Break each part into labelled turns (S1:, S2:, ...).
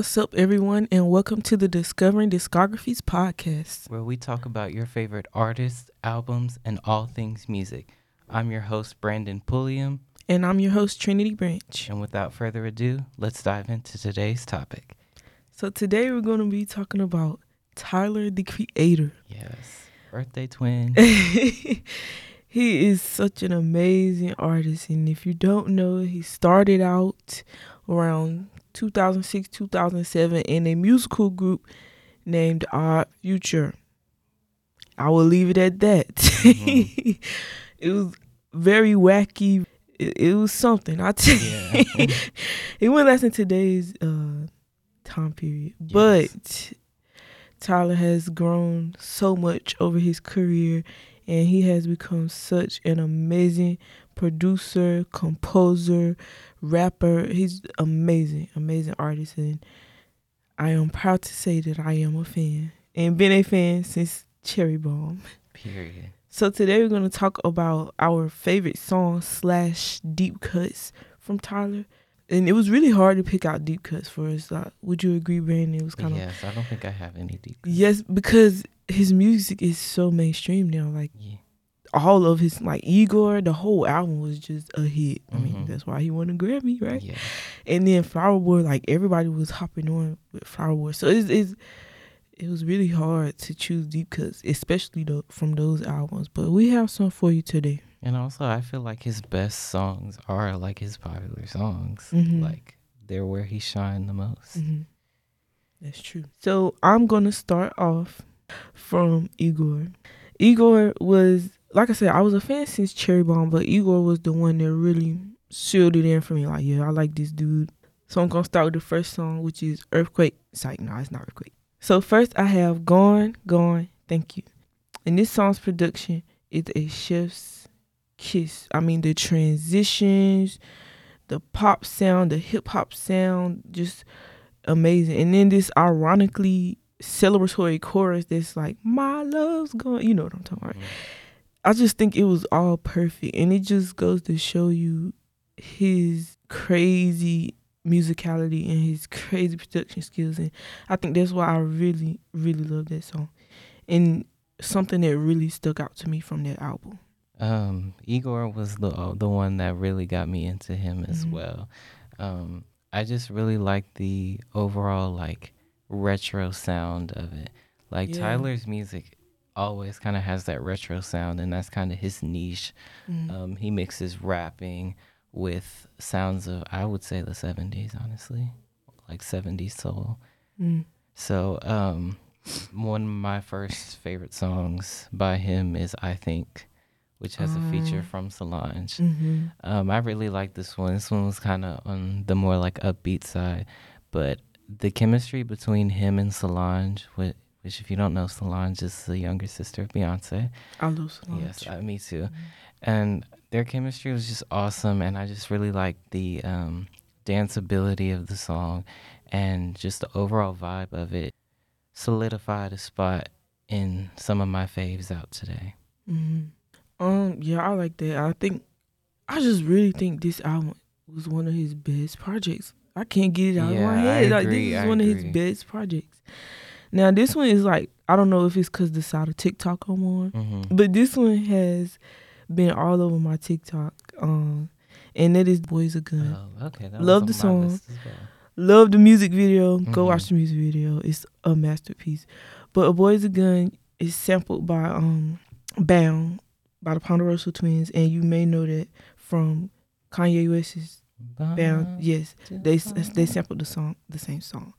S1: What's up, everyone, and welcome to the Discovering Discographies podcast.
S2: where we talk about your favorite artists, albums, and all things music. I'm your host, Brandon Pulliam,
S1: And I'm your host, Trinity Branch.
S2: and without further ado, let's dive into today's topic.
S1: So, today we're going to be talking about Tyler the Creator.
S2: Yes, birthday twin.
S1: he is such an amazing artist, and if you don't know, he started out around 2006 2007 in a musical group named Odd Future. I will leave it at that.
S2: Mhm.
S1: it was very wacky. It, it was something. I tell
S2: Yeah.
S1: you. it went less in today's uh, time period, but Tyler has grown so much over his career, and he has become such an amazing producer, composer, rapper. He's amazing, amazing artist, and I am proud to say that I am a fan and been a fan since Cherry Bomb.
S2: Period.
S1: So today we're gonna talk about our favorite songs slash deep cuts from Tyler. And it was really hard to pick out deep cuts for us. Uh, would you agree, Brandon? It was kind of
S2: yes, I don't think I have any deep.
S1: yes, because his music is so mainstream now. Like
S2: Yeah.
S1: All of his, like Igor, the whole album was just a hit. I mean,
S2: Mhm.
S1: that's why he won a Grammy, right?
S2: Yeah.
S1: And then Flower Boy, like everybody was hopping on with Flower Boy. So it's, it's it was really hard to choose deep cuts, especially the, from those albums. But we have some for you today.
S2: And also, I feel like his best songs are like his popular songs.
S1: Mhm.
S2: Like they're where he shined the most.
S1: hmm That's true. So I'm gonna start off from Igor. Igor was, like I said, I was a fan since Cherry Bomb, but Igor was the one that really sealed it in for me. Like, yeah, I like this dude. So I'm gonna start with the first song, which is Earfquake. It's like, no, it's not Earfquake. So first I have Gone, Gone, Thank You. And this song's production is a chef's kiss. I mean the transitions, the pop sound, the hip hop sound, just amazing. And then this ironically celebratory chorus that's like, My love's gone. You know what I'm talking about.
S2: Mhm.
S1: I just think it was all perfect. And it just goes to show you his crazy musicality and his crazy production skills. And I think that's why I really, really love that song. And something that really stuck out to me from that album.
S2: Um, Igor was the uh, the one that really got me into him as
S1: Mhm.
S2: well. Um, I just really like the overall like retro sound of it. Like
S1: Yeah.
S2: Tyler's music always kind of has that retro sound, and that's kind of his niche.
S1: Mm.
S2: Um, he mixes rapping with sounds of I would say the '70s, honestly, like '70s soul.
S1: Mm.
S2: So, um, one of my first favorite songs by him is "I Think," which has a feature
S1: Ah.
S2: from Solange.
S1: hmm
S2: Um, I really like this one. This one was kind of on the more like upbeat side, but the chemistry between him and Solange, which, which if you don't know, Solange is the younger sister of Beyonce.
S1: I love Solange.
S2: Yes, uh, me too.
S1: Mhm.
S2: And their chemistry was just awesome, and I just really liked the um, danceability of the song, and just the overall vibe of it solidified a spot in some of my faves out today.
S1: hmm Um, yeah, I like that. I think, I just really think this album was one of his best projects. I can't get it out of
S2: Yeah,
S1: my
S2: I
S1: head. like
S2: agree,
S1: this is
S2: I
S1: one of his best projects. Now this one is like I don't know if it's cause the side of TikTok I'm on,
S2: Mm-hmm.
S1: but this one has been all over my TikTok. Um, and that is "Boy's a Gun."
S2: Oh, okay.
S1: Love the song.
S2: well.
S1: Love the music video. Go
S2: Mhm.
S1: watch the music video. It's a masterpiece. But A Boy's a Gun is sampled by um Bound by the Ponderosa Twins, and you may know that from Kanye West's Bound. Yes, they they sampled the song, the same song,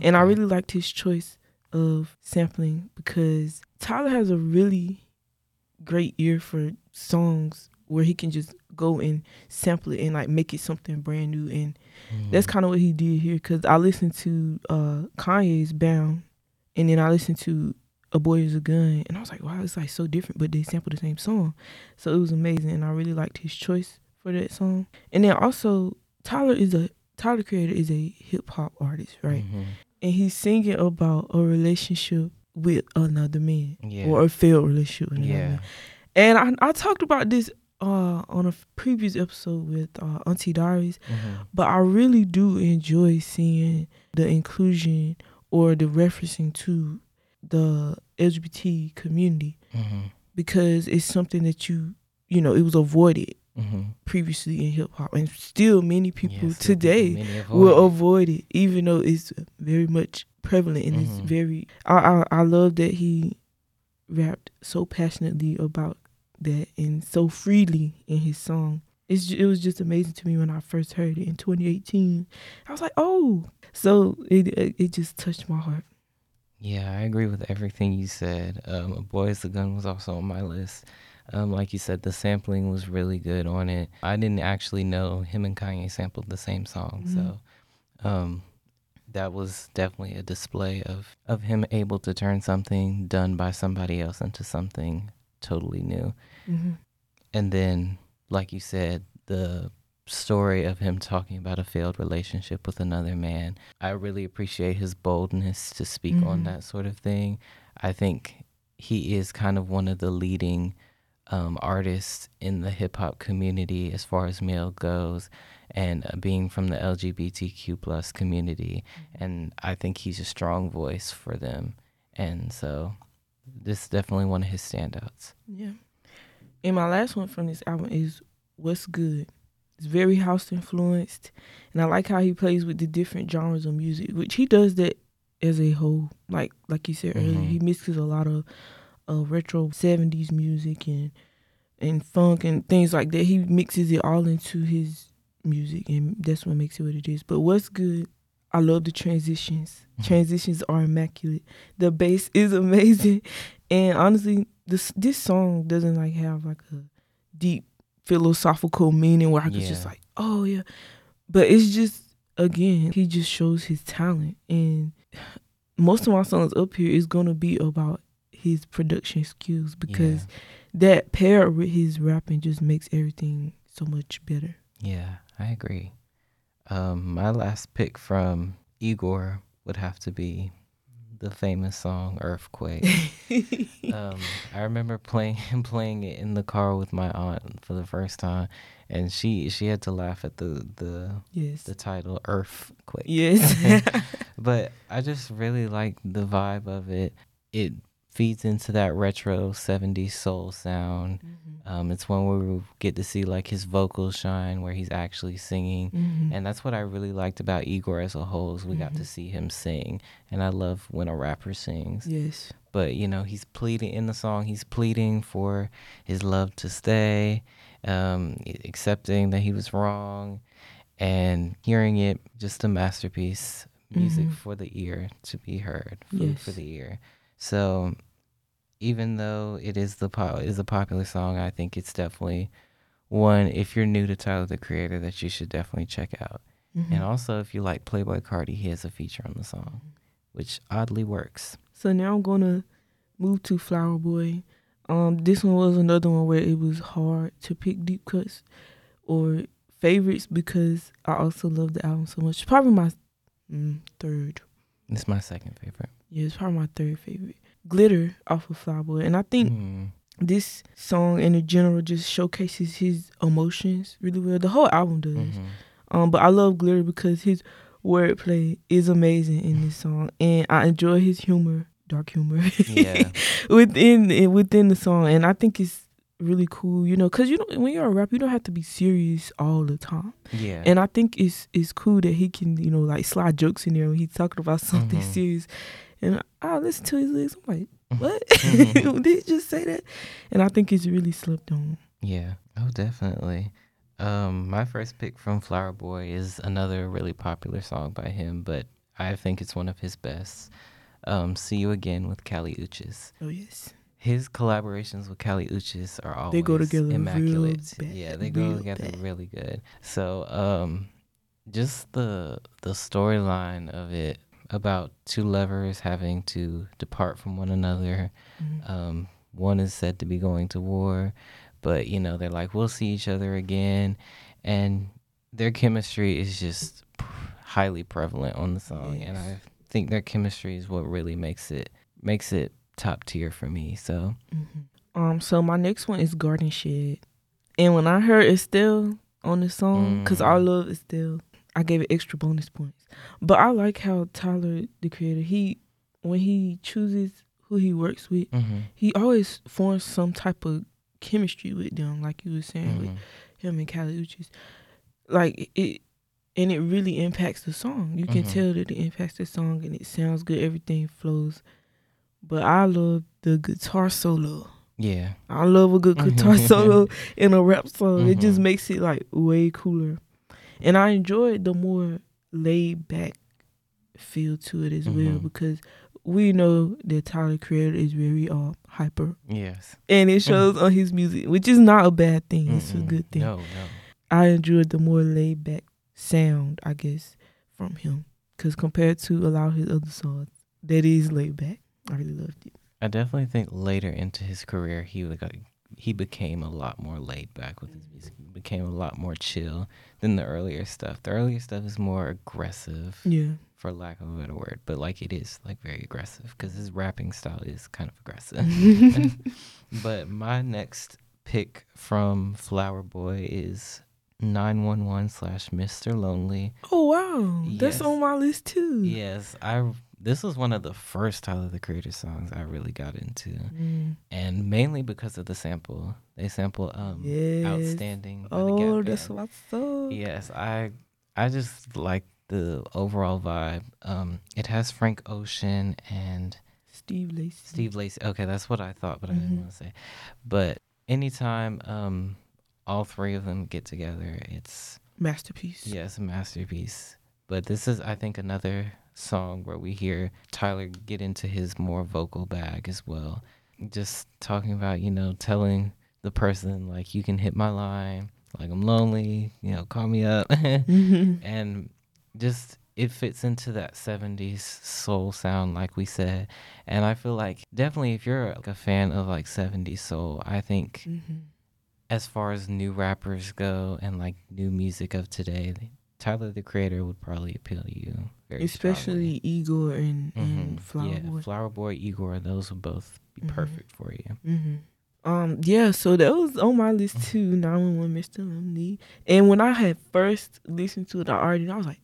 S1: and I really liked his choice of sampling because Tyler has a really great ear for songs where he can just go and sample it and like make it something brand new and that's
S2: Mhm.
S1: kind of what he did here because I listened to uh, Kanye's Bound, and then I listened to A Boy Is a Gun, and I was like, wow, it's like so different, but they sampled the same song, so it was amazing, and I really liked his choice for that song. And then also Tyler is a Tyler Creator is a hip hop artist, right?
S2: Mhm.
S1: And he's singing about a relationship with another man
S2: Yeah.
S1: or a failed relationship. With
S2: yeah.
S1: man. And I, I talked about this uh on a previous episode with uh, Auntie Diaries,
S2: Mhm.
S1: but I really do enjoy seeing the inclusion or the referencing to the LGBT community
S2: Mhm.
S1: because it's something that you you know it was avoided
S2: Mhm.
S1: previously in hip hop and still many people today
S2: many avoid
S1: will
S2: it.
S1: avoid it even though it's very much prevalent and it's
S2: Mhm.
S1: very I, I I love that he rapped so passionately about that and so freely in his song. It's it was just amazing to me when I first heard it in 2018. I was like, "Oh." So it it, just touched my heart.
S2: Yeah, I agree with everything you said. Um, A Boy is the Gun was also on my list. Um, like you said, the sampling was really good on it. I didn't actually know him and Kanye sampled the same song,
S1: Mhm.
S2: so um, that was definitely a display of of him able to turn something done by somebody else into something totally new.
S1: hmm
S2: And then, like you said, the story of him talking about a failed relationship with another man. I really appreciate his boldness to speak on
S1: Mhm.
S2: that sort of thing. I think he is kind of one of the leading um, artists in the hip hop community as far as male goes, and uh, being from the LGBTQ plus community. And I think he's a strong voice for them. And so, this is definitely one of his standouts.
S1: Yeah. And my last one from this album is What's Good. It's very house influenced, and I like how he plays with the different genres of music, which he does that as a whole. Like like you said earlier,
S2: Mhm.
S1: he mixes a lot of uh, retro '70s music and and funk and things like that. He mixes it all into his music, and that's what makes it what it is. But what's good? I love the transitions.
S2: Mhm.
S1: Transitions are immaculate. The bass is amazing, and honestly, this this song doesn't like have like a deep philosophical meaning where I could just like, oh yeah, but it's just again he just shows his talent, and most of my songs up here is gonna be about his production skills because that paired with his rapping just makes everything so much better.
S2: Yeah, I agree. Um, my last pick from Igor would have to be the famous song "Earfquake." um, I remember playing playing it in the car with my aunt for the first time, and she she had to laugh at the the
S1: yes.
S2: the title "Earfquake."
S1: Yes.
S2: but I just really like the vibe of it. It feeds into that retro 70s soul sound. Um, it's one where we get to see like his vocals shine, where he's actually singing,
S1: Mhm.
S2: and that's what I really liked about Igor as a whole is we got to
S1: Mhm.
S2: see him sing, and I love when a rapper sings.
S1: yes.
S2: But you know, he's pleading in the song. He's pleading for his love to stay, um, accepting that he was wrong, and hearing it just a masterpiece. Music
S1: Mhm.
S2: for the ear to be heard, food for the ear. So, even though it is the po- is a popular song, I think it's definitely one if you're new to Tyler the Creator that you should definitely check out.
S1: Mhm.
S2: And also, if you like Playboi Carti, he has a feature on the song, which oddly works.
S1: So now I'm gonna move to Flower Boy. Um, this one was another one where it was hard to pick deep cuts or favorites because I also love the album so much. Probably my mm, third.
S2: It's my second favorite.
S1: Yeah, it's probably my third favorite. Glitter off of Flower Boy, and I think
S2: Mm.
S1: this song in general just showcases his emotions really well. The whole album does.
S2: Mhm.
S1: Um, but I love Glitter because his wordplay is amazing in this song, and I enjoy his humor, dark humor,
S2: Yeah.
S1: within within the song, and I think it's really cool, you know, because you know when you're a rapper, you don't have to be serious all the time,
S2: Yeah.
S1: and I think it's it's cool that he can, you know, like slide jokes in there when he's talking about something
S2: Mhm.
S1: serious, and I listen to his lyrics, I'm like, what
S2: Mhm.
S1: did he just say that? And I think it's really slept on.
S2: Yeah. Oh, definitely. Um, my first pick from Flower Boy is another really popular song by him, but I think it's one of his best. Um, See You Again with Kali Uchis.
S1: Oh yes.
S2: His collaborations with Kali Uchis are always
S1: They go together
S2: immaculate.
S1: bad,
S2: yeah, they go together
S1: bad.
S2: really good. So, um, just the the storyline of it about two lovers having to depart from one another.
S1: Mhm.
S2: Um, one is said to be going to war, but you know they're like, we'll see each other again, and their chemistry is just highly prevalent on the song, and I think their chemistry is what really makes it makes it top tier for me. So
S1: Mhm. Um, so my next one is Garden Shed, And when I heard Estelle on the song, because I love Estelle, I gave it extra bonus points. But I like how Tyler, the creator, he when he chooses who he works with,
S2: Mm-hmm.
S1: he always forms some type of chemistry with them, like you were saying with
S2: Mhm.
S1: him and Kali Uchis. Like it, and it really impacts the song. You can
S2: Mhm.
S1: tell that it impacts the song, and it sounds good. Everything flows. But I love the guitar solo.
S2: Yeah.
S1: I love a good guitar solo in a rap song. It just
S2: Mhm.
S1: makes it like way cooler. And I enjoyed the more laid back feel to it as well
S2: Mhm.
S1: because we know that Tyler Creator is very uh hyper
S2: Yes.
S1: and it shows on his music, which is not a bad thing. It's a good thing.
S2: No, no.
S1: I enjoyed the more laid back sound, I guess, from him. Because compared to a lot of his other songs, that is laid back. I really loved it.
S2: I definitely think later into his career, he would got, he became a lot more laid back with his music. He became a lot more chill than the earlier stuff. The earlier stuff is more aggressive,
S1: Yeah.
S2: for lack of a better word, but like it is like very aggressive because his rapping style is kind of aggressive. but my next pick from Flower Boy is 911 slash Mr. Lonely.
S1: oh, wow. That's on my list too.
S2: Yes, I. This was one of the first Tyler the Creator songs I really got into,
S1: Mm.
S2: and mainly because of the sample. They sample um
S1: Yes.
S2: "Outstanding."
S1: Oh, that's
S2: Band.
S1: what I.
S2: Yes, I I just like the overall vibe. Um, it has Frank Ocean and
S1: Steve Lacy.
S2: Steve Lacy. Okay, that's what I thought, but I didn't
S1: Mhm.
S2: want to say. But anytime um all three of them get together, it's
S1: Masterpiece.
S2: yeah, it's a masterpiece. But this is, I think, another song where we hear Tyler get into his more vocal bag as well. Just talking about, you know, telling the person, like, you can hit my line, like, I'm lonely, you know, call me up.
S1: Mhm.
S2: and just, it fits into that 70s soul sound, like we said. And I feel like definitely if you're like a fan of like 70s soul, I think
S1: Mhm.
S2: as far as new rappers go and like new music of today, Tyler the Creator would probably appeal to you very
S1: Especially Igor and,
S2: strongly.
S1: and. Flower
S2: yeah,
S1: Boy.
S2: Flower Boy, Igor, those would both be
S1: Mhm.
S2: perfect for you.
S1: hmm Um, yeah, so that was on my list too. 911 Mr. Lonely. And when I had first listened to it, I already I was like,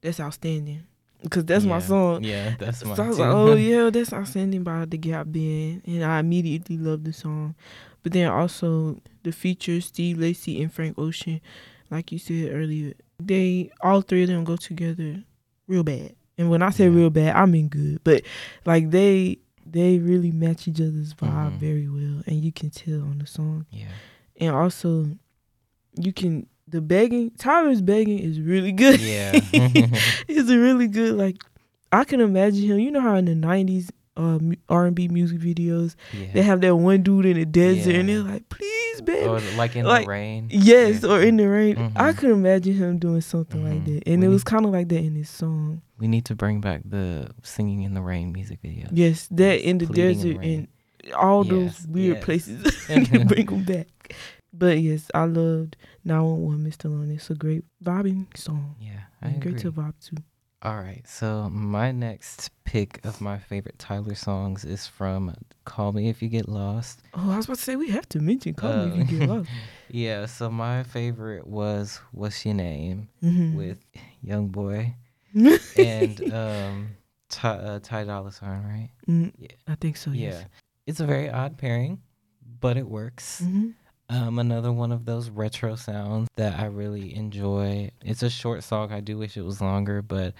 S1: that's outstanding. Because that's my song.
S2: Yeah, that's
S1: so
S2: mine
S1: I was
S2: too.
S1: like, oh yeah, that's outstanding by the Gap Band. And I immediately loved the song. But then also the features, Steve Lacy and Frank Ocean, like you said earlier, they all three of them go together real bad. And when I say
S2: Yeah.
S1: real bad, I mean good. But like they they really match each other's vibe
S2: Mhm.
S1: very well and you can tell on the song.
S2: yeah.
S1: And also you can the begging Tyler's begging is really good.
S2: Yeah.
S1: it's really good. Like I can imagine him. You know how in the nineties uh, R and B music videos
S2: yeah.
S1: they have that one dude in the desert and they're like, "Please, baby."
S2: or like in
S1: like,
S2: the rain.
S1: yes,
S2: Yeah.
S1: or in the rain. I
S2: Mhm.
S1: could imagine him doing something like
S2: Mhm.
S1: that, and
S2: We
S1: it was kind of like that in his song.
S2: We need to bring back the singing in the rain music video.
S1: Yes, that in the
S2: in
S1: desert and all
S2: Yes,
S1: those weird
S2: yes.
S1: places. bring them back. But yes, I loved 911 Mr. Lonely. It's a great vibing song.
S2: Yeah, I
S1: And
S2: agree.
S1: great to vibe to.
S2: All right, so my next pick of my favorite Tyler songs is from "Call Me If You Get Lost."
S1: Oh, I was about to say we have to mention Call Me
S2: Uh,
S1: If You Get Lost.
S2: Yeah, so my favorite was "What's Your Name"
S1: Mhm.
S2: with Young Boy and um, Ty, uh, Ty Dolla Sign, right?
S1: Mm,
S2: Yeah.
S1: I think so.
S2: Yeah,
S1: Yes.
S2: it's a very odd pairing, but it works.
S1: hmm
S2: Um, another one of those retro sounds that I really enjoy. It's a short song. I do wish it was longer, but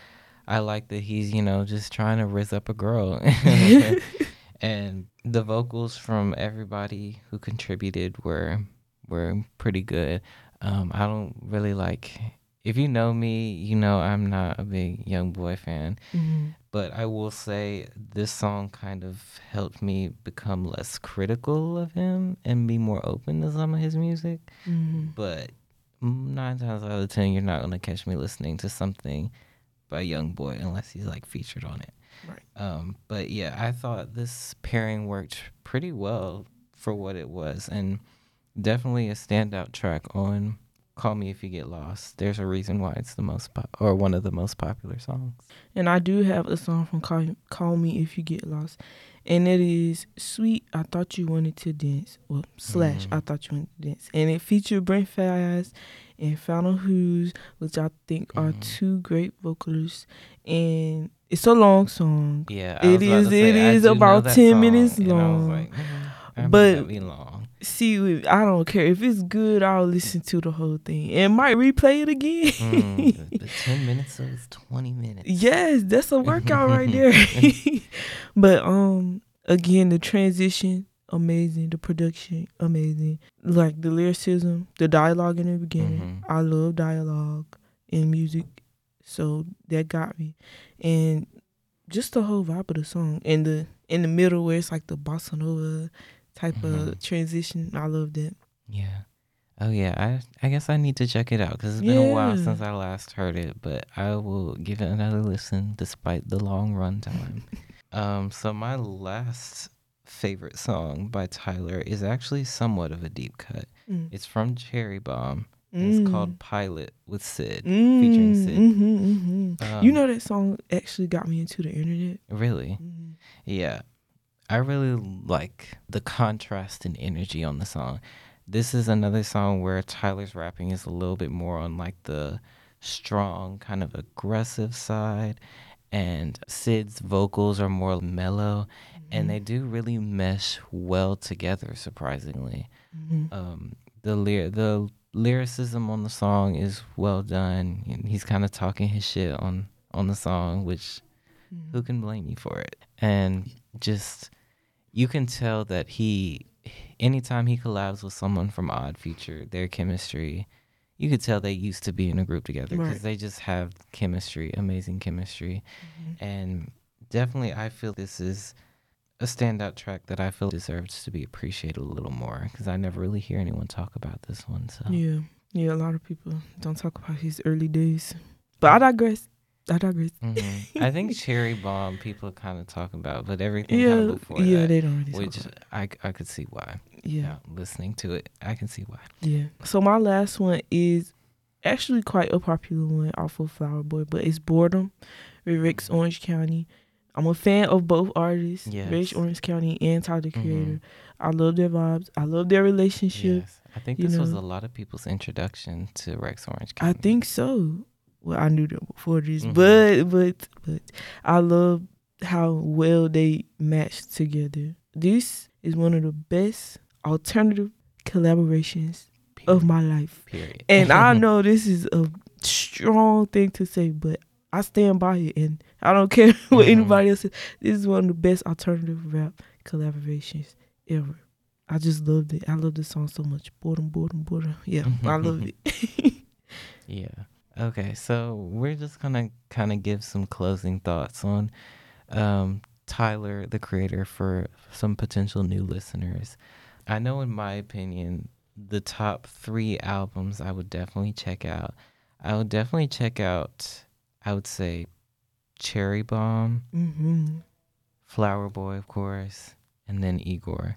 S2: I like that he's, you know, just trying to riz up a girl. and the vocals from everybody who contributed were were pretty good. Um, I don't really like if you know me, you know I'm not a big young boy fan.
S1: hmm
S2: But I will say this song kind of helped me become less critical of him and be more open to some of his music.
S1: hmm
S2: But nine times out of ten, you're not gonna catch me listening to something by Young Boy unless he's like featured on it.
S1: Right.
S2: Um, but yeah, I thought this pairing worked pretty well for what it was, and definitely a standout track on "Call Me If You Get Lost." There's a reason why it's the most pop- or one of the most popular songs.
S1: And I do have a song from Call, Call Me If You Get Lost. and it is "Sweet." I thought you wanted to dance. Well, slash,
S2: Mhm.
S1: I thought you wanted to dance, and it featured Brent Faiyaz and Fana Hues, which I think are
S2: Mhm.
S1: two great vocalists, and it's a long song.
S2: Yeah, I
S1: It
S2: to say,
S1: it
S2: I
S1: is about 10
S2: song,
S1: minutes
S2: and I was
S1: long.
S2: like, mm, that
S1: But-
S2: long.
S1: See, I don't care if it's good. I'll listen to the whole thing and might replay it again.
S2: Mm, the, ten minutes it's twenty minutes.
S1: Yes, that's a workout right there. but um again the transition amazing, the production amazing. Like the lyricism, the dialogue in the beginning.
S2: Mhm.
S1: I love dialogue in music. So that got me. And just the whole vibe of the song and the in the middle where it's like the bossa nova type of
S2: Mhm.
S1: transition. I loved it.
S2: Yeah. Oh yeah. I I guess I need to check it out because it's been a while since I last heard it, but I will give it another listen despite the long run time. um. So my last favorite song by Tyler is actually somewhat of a deep cut.
S1: Mm.
S2: It's from Cherry Bomb. It's
S1: Mm.
S2: called Pilot with Syd. featuring
S1: Mm,
S2: Syd.
S1: mhm, mhm.
S2: Um,
S1: you know that song actually got me into the internet.
S2: Really?
S1: Mhm.
S2: Yeah. I really like the contrast and energy on the song. This is another song where Tyler's rapping is a little bit more on like the strong, kind of aggressive side, and Syd's vocals are more mellow, and they do really mesh well together, surprisingly.
S1: Mhm.
S2: Um, the lyr- the lyricism on the song is well done, and he's kind of talking his shit on on the song, which who can blame you for it? And just you can tell that he anytime he collabs with someone from Odd Future, their chemistry, you could tell they used to be in a group together because
S1: Right.
S2: they just have chemistry, amazing chemistry.
S1: Mhm.
S2: And definitely I feel this is a standout track that I feel deserves to be appreciated a little more because I never really hear anyone talk about this one. So
S1: Yeah, yeah. A lot of people don't talk about his early days, but I digress. I digress.
S2: Mhm. I think Cherry Bomb people kind of talk about, but everything
S1: Yeah,
S2: kind of before
S1: yeah.
S2: that,
S1: They don't really
S2: which. I, I could see why.
S1: Yeah,
S2: Yeah, listening to it, I can see why.
S1: yeah. So my last one is actually quite a popular one off of Flower Boy, but it's Boredom with Rex Orange County. I'm a fan of both artists,
S2: Yes.
S1: Rex Orange County and Tyler the
S2: Mhm.
S1: Creator. I love their vibes. I love their relationship.
S2: Yes, I think this was a lot of people's introduction to Rex Orange County.
S1: I think so. Well, I knew them before this,
S2: Mhm.
S1: but but but I love how well they match together. This is one of the best alternative collaborations of my life,
S2: period.
S1: and I know this is a strong thing to say, but I stand by it, and I don't care what
S2: Mhm.
S1: anybody else says. This is one of the best alternative rap collaborations ever. I just loved it. I love this song so much. Boredom, boredom, boredom. Yeah, I love it.
S2: Yeah. Okay, so we're just gonna kind of give some closing thoughts on um, Tyler, the creator, for some potential new listeners. I know, in my opinion, the top three albums I would definitely check out. I would definitely check out. I would say Cherry Bomb,
S1: hmm
S2: Flower Boy, of course, and then Igor.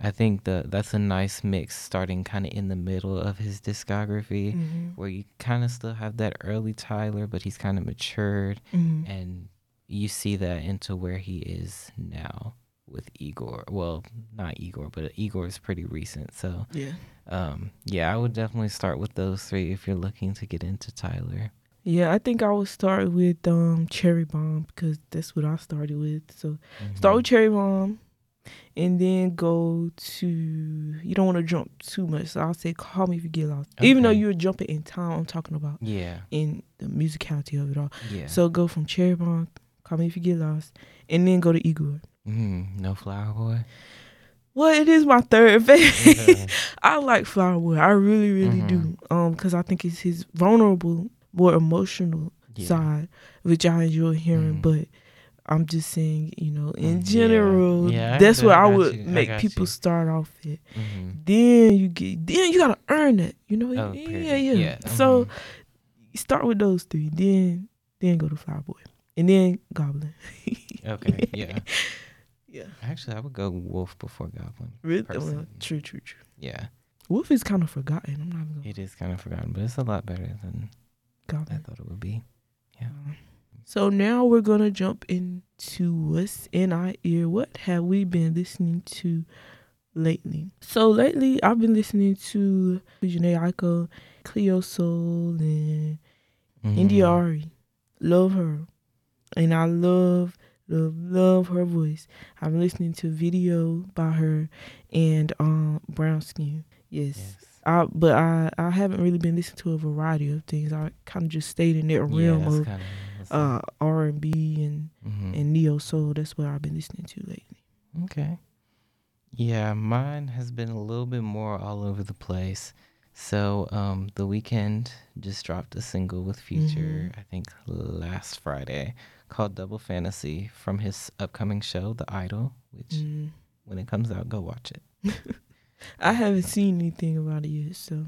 S2: I think the that's a nice mix, starting kind of in the middle of his discography
S1: hmm
S2: where you kind of still have that early Tyler, but he's kind of matured,
S1: hmm
S2: and you see that into where he is now with Igor. Well, not Igor, but Igor is pretty recent. So,
S1: Yeah.
S2: um, yeah, I would definitely start with those three if you're looking to get into Tyler.
S1: Yeah, I think I would start with um Cherry Bomb because that's what I started with. So start with Cherry Bomb and then go to you don't want to jump too much. So I'll say Call Me If You Get Lost. Even though you're jumping in time, I'm talking about
S2: yeah,
S1: in the musicality of it all.
S2: yeah.
S1: So go from Cherry Bomb, Call Me If You Get Lost, and then go to Igor.
S2: mm, no Flower Boy.
S1: Well, it is my third favorite.
S2: Okay.
S1: I like Flower Boy. I really, really do.
S2: Mhm.
S1: Um, because I think it's his vulnerable, more emotional
S2: Yeah.
S1: side, which I enjoy hearing.
S2: Mhm.
S1: But I'm just saying, you know, in
S2: Mm, yeah.
S1: general,
S2: Yeah, I
S1: that's where
S2: I
S1: I, would
S2: you.
S1: Make
S2: got
S1: people
S2: you.
S1: start off at.
S2: Mhm.
S1: Then you get, then you gotta earn it, you know.
S2: Oh,
S1: yeah, yeah,
S2: Yeah,
S1: So
S2: mhm.
S1: you start with those three, then then go to Flower Boy, and then Goblin.
S2: Okay, yeah.
S1: yeah.
S2: Actually, I would go Wolf before Goblin.
S1: Really? Well, true, true, true.
S2: Yeah,
S1: Wolf is kind of forgotten. I'm not gonna
S2: it is kind of forgotten, but it's a lot better than
S1: Goblin.
S2: I thought it would be. Yeah.
S1: So now we're gonna jump into what's in our ear. What have we been listening to lately? So lately, I've been listening to Jhené Aiko, Cleo Sol, and
S2: Mhm.
S1: India.Arie. Love her, and I love, love, love her voice. I've been listening to video by her and um Brown Skin. Yes.
S2: Yes.
S1: I, but I, I haven't really been listening to a variety of things. I kind of just stayed in that
S2: Yeah,
S1: realm
S2: that's
S1: of uh R and B and
S2: Mhm.
S1: and neo soul. That's what I've been listening to lately.
S2: Okay. Yeah, mine has been a little bit more all over the place. So, um, The Weeknd just dropped a single with Future, I think last Friday, called Double Fantasy from his upcoming show, The Idol, which
S1: Mm.
S2: when it comes out, go watch it.
S1: I haven't seen anything about it yet, so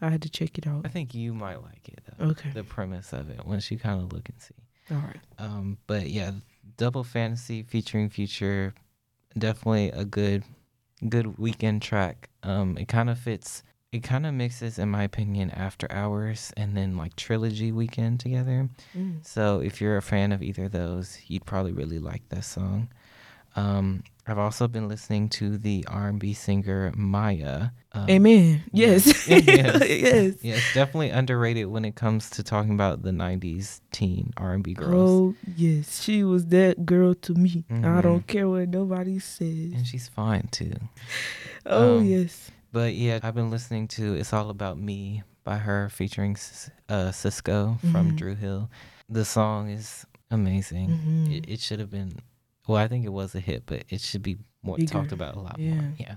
S1: I had to check it out.
S2: I think you might like it though.
S1: Okay,
S2: The premise of it, once you kind of look and see.
S1: all right.
S2: Um, but yeah, Double Fantasy featuring Future, definitely a good, good weekend track. Um, it kind of fits. It kind of mixes, in my opinion, After Hours and then like Trilogy Weeknd together.
S1: Mm.
S2: So if you're a fan of either of those, you'd probably really like this song. Um, I've also been listening to the R&B singer Mya. Um,
S1: Amen. Yes.
S2: Yes.
S1: yes.
S2: It's definitely underrated when it comes to talking about the '90s teen R&B girls.
S1: Oh yes, she was that girl to me. I
S2: Mhm.
S1: don't care what nobody says.
S2: and she's fine too.
S1: Oh
S2: um,
S1: yes.
S2: But yeah, I've been listening to "It's All About Me" by her, featuring uh, Sisqó from
S1: Mhm.
S2: Dru Hill. The song is amazing.
S1: Mhm.
S2: It, it should have been, well, I think it was a hit, but it should be more talked about a lot
S1: Yeah.
S2: more. Yeah.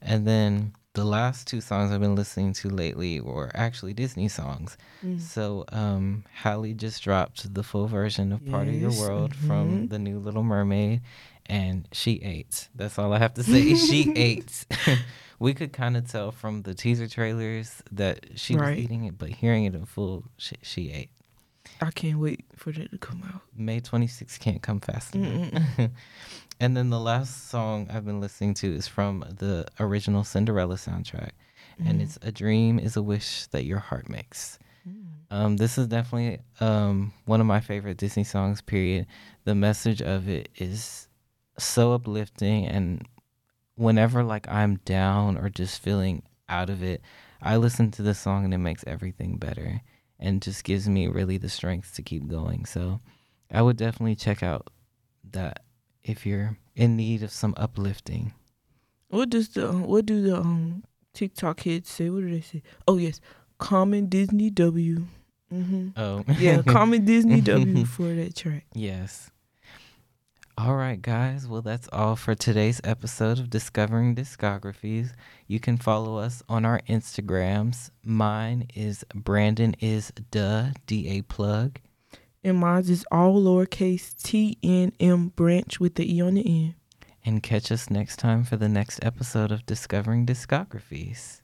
S2: And then the last two songs I've been listening to lately were actually Disney songs.
S1: Mm.
S2: So, um, Halle just dropped the full version of "Part of Your World" from
S1: mhm.
S2: the new Little Mermaid, and she ate. That's all I have to say. she ate. we could kind of tell from the teaser trailers that she
S1: Right.
S2: was eating it, but hearing it in full, she, she ate.
S1: I can't wait for that to come out.
S2: May 26th can't come fast enough. And then the last song I've been listening to is from the original Cinderella soundtrack, and
S1: Mhm.
S2: it's "A Dream Is a Wish That Your Heart Makes."
S1: Mm.
S2: Um, this is definitely um, one of my favorite Disney songs. Period. The message of it is so uplifting, and whenever like I'm down or just feeling out of it, I listen to this song and it makes everything better, and just gives me really the strength to keep going. So, I would definitely check out that if you're in need of some uplifting.
S1: What does the what do the um TikTok kids say? What do they say? Oh yes, common Disney W. Mm-hmm.
S2: Oh,
S1: Yeah, common Disney W for that track.
S2: Yes. All right, guys. Well, that's all for today's episode of Discovering Discographies. You can follow us on our Instagrams. Mine is Brandon is duh D A plug.
S1: And mine is all lowercase T N M branch with the E on the end.
S2: And catch us next time for the next episode of Discovering Discographies.